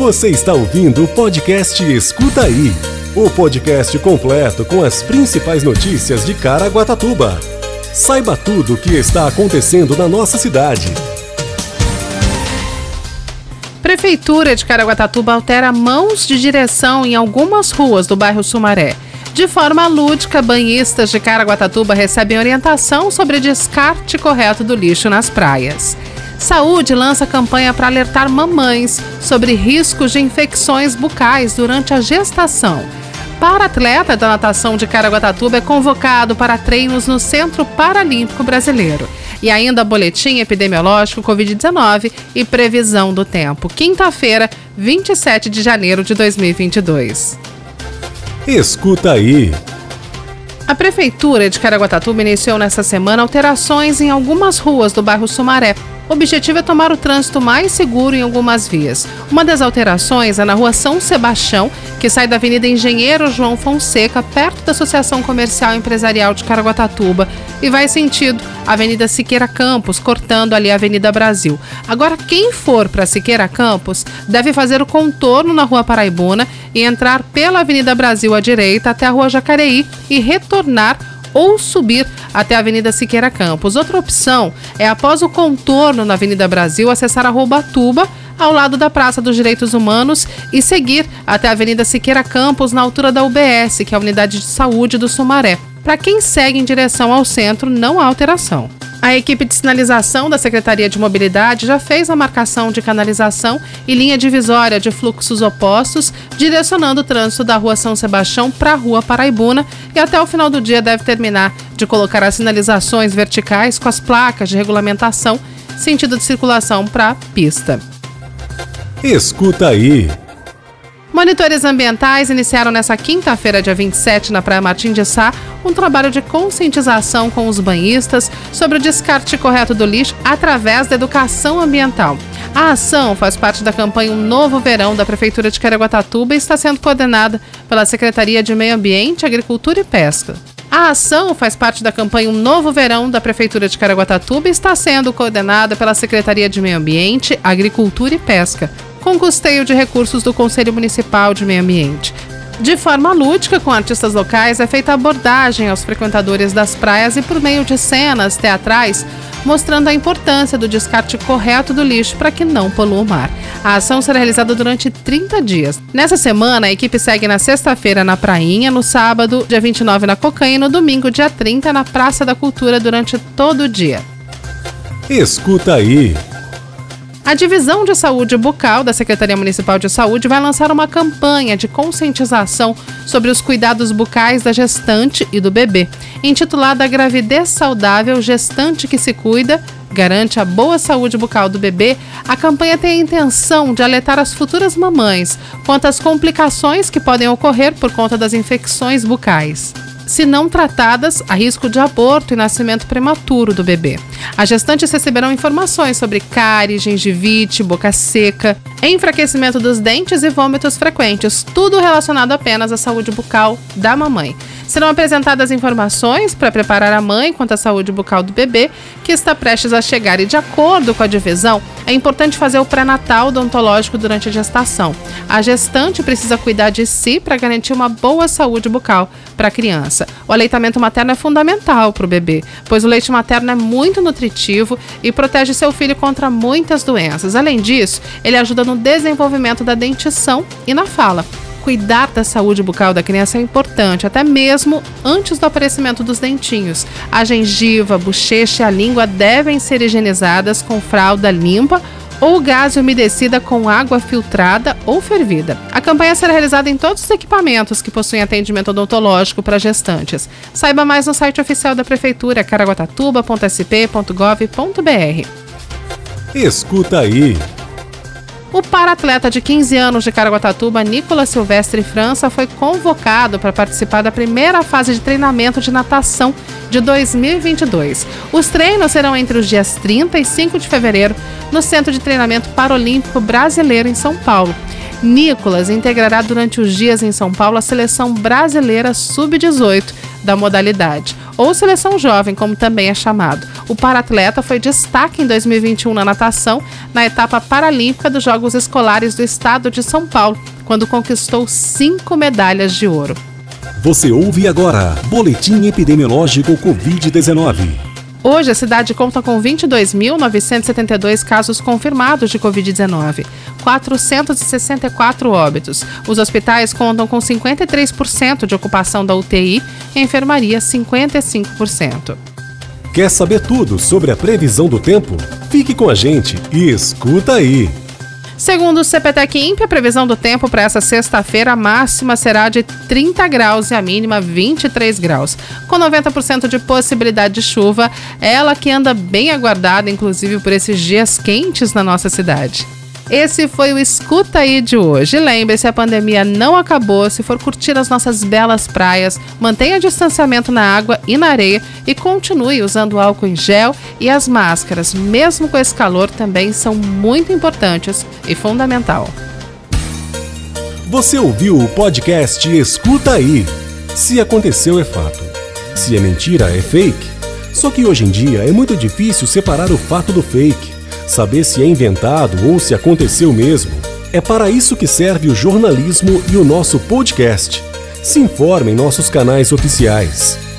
Você está ouvindo o podcast Escuta Aí o podcast completo com as principais notícias de Caraguatatuba. Saiba tudo o que está acontecendo na nossa cidade. Prefeitura de Caraguatatuba altera mãos de direção em algumas ruas do bairro Sumaré. De forma lúdica, banhistas de Caraguatatuba recebem orientação sobre descarte correto do lixo nas praias. Saúde lança campanha para alertar mamães sobre riscos de infecções bucais durante a gestação. Para-atleta da natação de Caraguatatuba é convocado para treinos no Centro Paralímpico Brasileiro. E ainda boletim epidemiológico Covid-19 e previsão do tempo. Quinta-feira, 27 de janeiro de 2022. Escuta aí. A Prefeitura de Caraguatatuba iniciou nesta semana alterações em algumas ruas do bairro Sumaré o objetivo é tomar o trânsito mais seguro em algumas vias. Uma das alterações é na rua São Sebastião, que sai da Avenida Engenheiro João Fonseca, perto da Associação Comercial e Empresarial de Caraguatatuba, e vai sentido Avenida Siqueira Campos, cortando ali a Avenida Brasil. Agora, quem for para Siqueira Campos deve fazer o contorno na Rua Paraibuna e entrar pela Avenida Brasil à direita até a Rua Jacareí e retornar ou subir até a Avenida Siqueira Campos. Outra opção é, após o contorno na Avenida Brasil, acessar a Rua Batuba, ao lado da Praça dos Direitos Humanos, e seguir até a Avenida Siqueira Campos, na altura da UBS, que é a Unidade de Saúde do Sumaré. Para quem segue em direção ao centro, não há alteração. A equipe de sinalização da Secretaria de Mobilidade já fez a marcação de canalização e linha divisória de fluxos opostos, direcionando o trânsito da Rua São Sebastião para a Rua Paraibuna e até o final do dia deve terminar de colocar as sinalizações verticais com as placas de regulamentação, sentido de circulação para pista. Escuta aí. Monitores ambientais iniciaram nesta quinta-feira, dia 27, na Praia Martim de Sá, um trabalho de conscientização com os banhistas sobre o descarte correto do lixo através da educação ambiental. A ação faz parte da campanha Um Novo Verão da Prefeitura de Caraguatatuba e está sendo coordenada pela Secretaria de Meio Ambiente, Agricultura e Pesca. A ação faz parte da campanha Um Novo Verão da Prefeitura de Caraguatatuba e está sendo coordenada pela Secretaria de Meio Ambiente, Agricultura e Pesca com custeio de recursos do Conselho Municipal de Meio Ambiente. De forma lúdica, com artistas locais, é feita abordagem aos frequentadores das praias e por meio de cenas teatrais, mostrando a importância do descarte correto do lixo para que não polua o mar. A ação será realizada durante 30 dias. Nessa semana, a equipe segue na sexta-feira na Prainha, no sábado, dia 29 na Cocaína e no domingo, dia 30 na Praça da Cultura durante todo o dia. Escuta aí. A Divisão de Saúde Bucal da Secretaria Municipal de Saúde vai lançar uma campanha de conscientização sobre os cuidados bucais da gestante e do bebê, intitulada Gravidez Saudável Gestante que se Cuida garante a boa saúde bucal do bebê, a campanha tem a intenção de alertar as futuras mamães quanto às complicações que podem ocorrer por conta das infecções bucais se não tratadas, há risco de aborto e nascimento prematuro do bebê. As gestantes receberão informações sobre cárie, gengivite, boca seca, enfraquecimento dos dentes e vômitos frequentes, tudo relacionado apenas à saúde bucal da mamãe. Serão apresentadas informações para preparar a mãe quanto à saúde bucal do bebê, que está prestes a chegar, e de acordo com a divisão, é importante fazer o pré-natal odontológico durante a gestação. A gestante precisa cuidar de si para garantir uma boa saúde bucal para a criança. O aleitamento materno é fundamental para o bebê, pois o leite materno é muito nutritivo e protege seu filho contra muitas doenças. Além disso, ele ajuda no desenvolvimento da dentição e na fala cuidar da saúde bucal da criança é importante, até mesmo antes do aparecimento dos dentinhos. A gengiva, a bochecha e a língua devem ser higienizadas com fralda limpa ou gás umedecida com água filtrada ou fervida. A campanha será realizada em todos os equipamentos que possuem atendimento odontológico para gestantes. Saiba mais no site oficial da Prefeitura, caraguatatuba.sp.gov.br. Escuta aí. O para-atleta de 15 anos de Caraguatatuba, Nicolas Silvestre França, foi convocado para participar da primeira fase de treinamento de natação de 2022. Os treinos serão entre os dias 30 e 5 de fevereiro no Centro de Treinamento Paralímpico Brasileiro em São Paulo. Nicolas integrará durante os dias em São Paulo a seleção brasileira sub-18 da modalidade, ou seleção jovem, como também é chamado. O paratleta foi destaque em 2021 na natação, na etapa paralímpica dos Jogos Escolares do Estado de São Paulo, quando conquistou cinco medalhas de ouro. Você ouve agora Boletim Epidemiológico Covid-19. Hoje, a cidade conta com 22.972 casos confirmados de Covid-19, 464 óbitos. Os hospitais contam com 53% de ocupação da UTI e a enfermaria 55%. Quer saber tudo sobre a previsão do tempo? Fique com a gente e escuta aí! Segundo o CPTEC INPE, a previsão do tempo para essa sexta-feira, a máxima será de 30 graus e a mínima 23 graus. Com 90% de possibilidade de chuva, ela que anda bem aguardada, inclusive por esses dias quentes na nossa cidade. Esse foi o Escuta aí de hoje. Lembre-se, a pandemia não acabou. Se for curtir as nossas belas praias, mantenha distanciamento na água e na areia e continue usando álcool em gel e as máscaras, mesmo com esse calor, também são muito importantes e fundamental. Você ouviu o podcast Escuta aí. Se aconteceu é fato. Se é mentira é fake. Só que hoje em dia é muito difícil separar o fato do fake saber se é inventado ou se aconteceu mesmo. É para isso que serve o jornalismo e o nosso podcast. Se informe em nossos canais oficiais.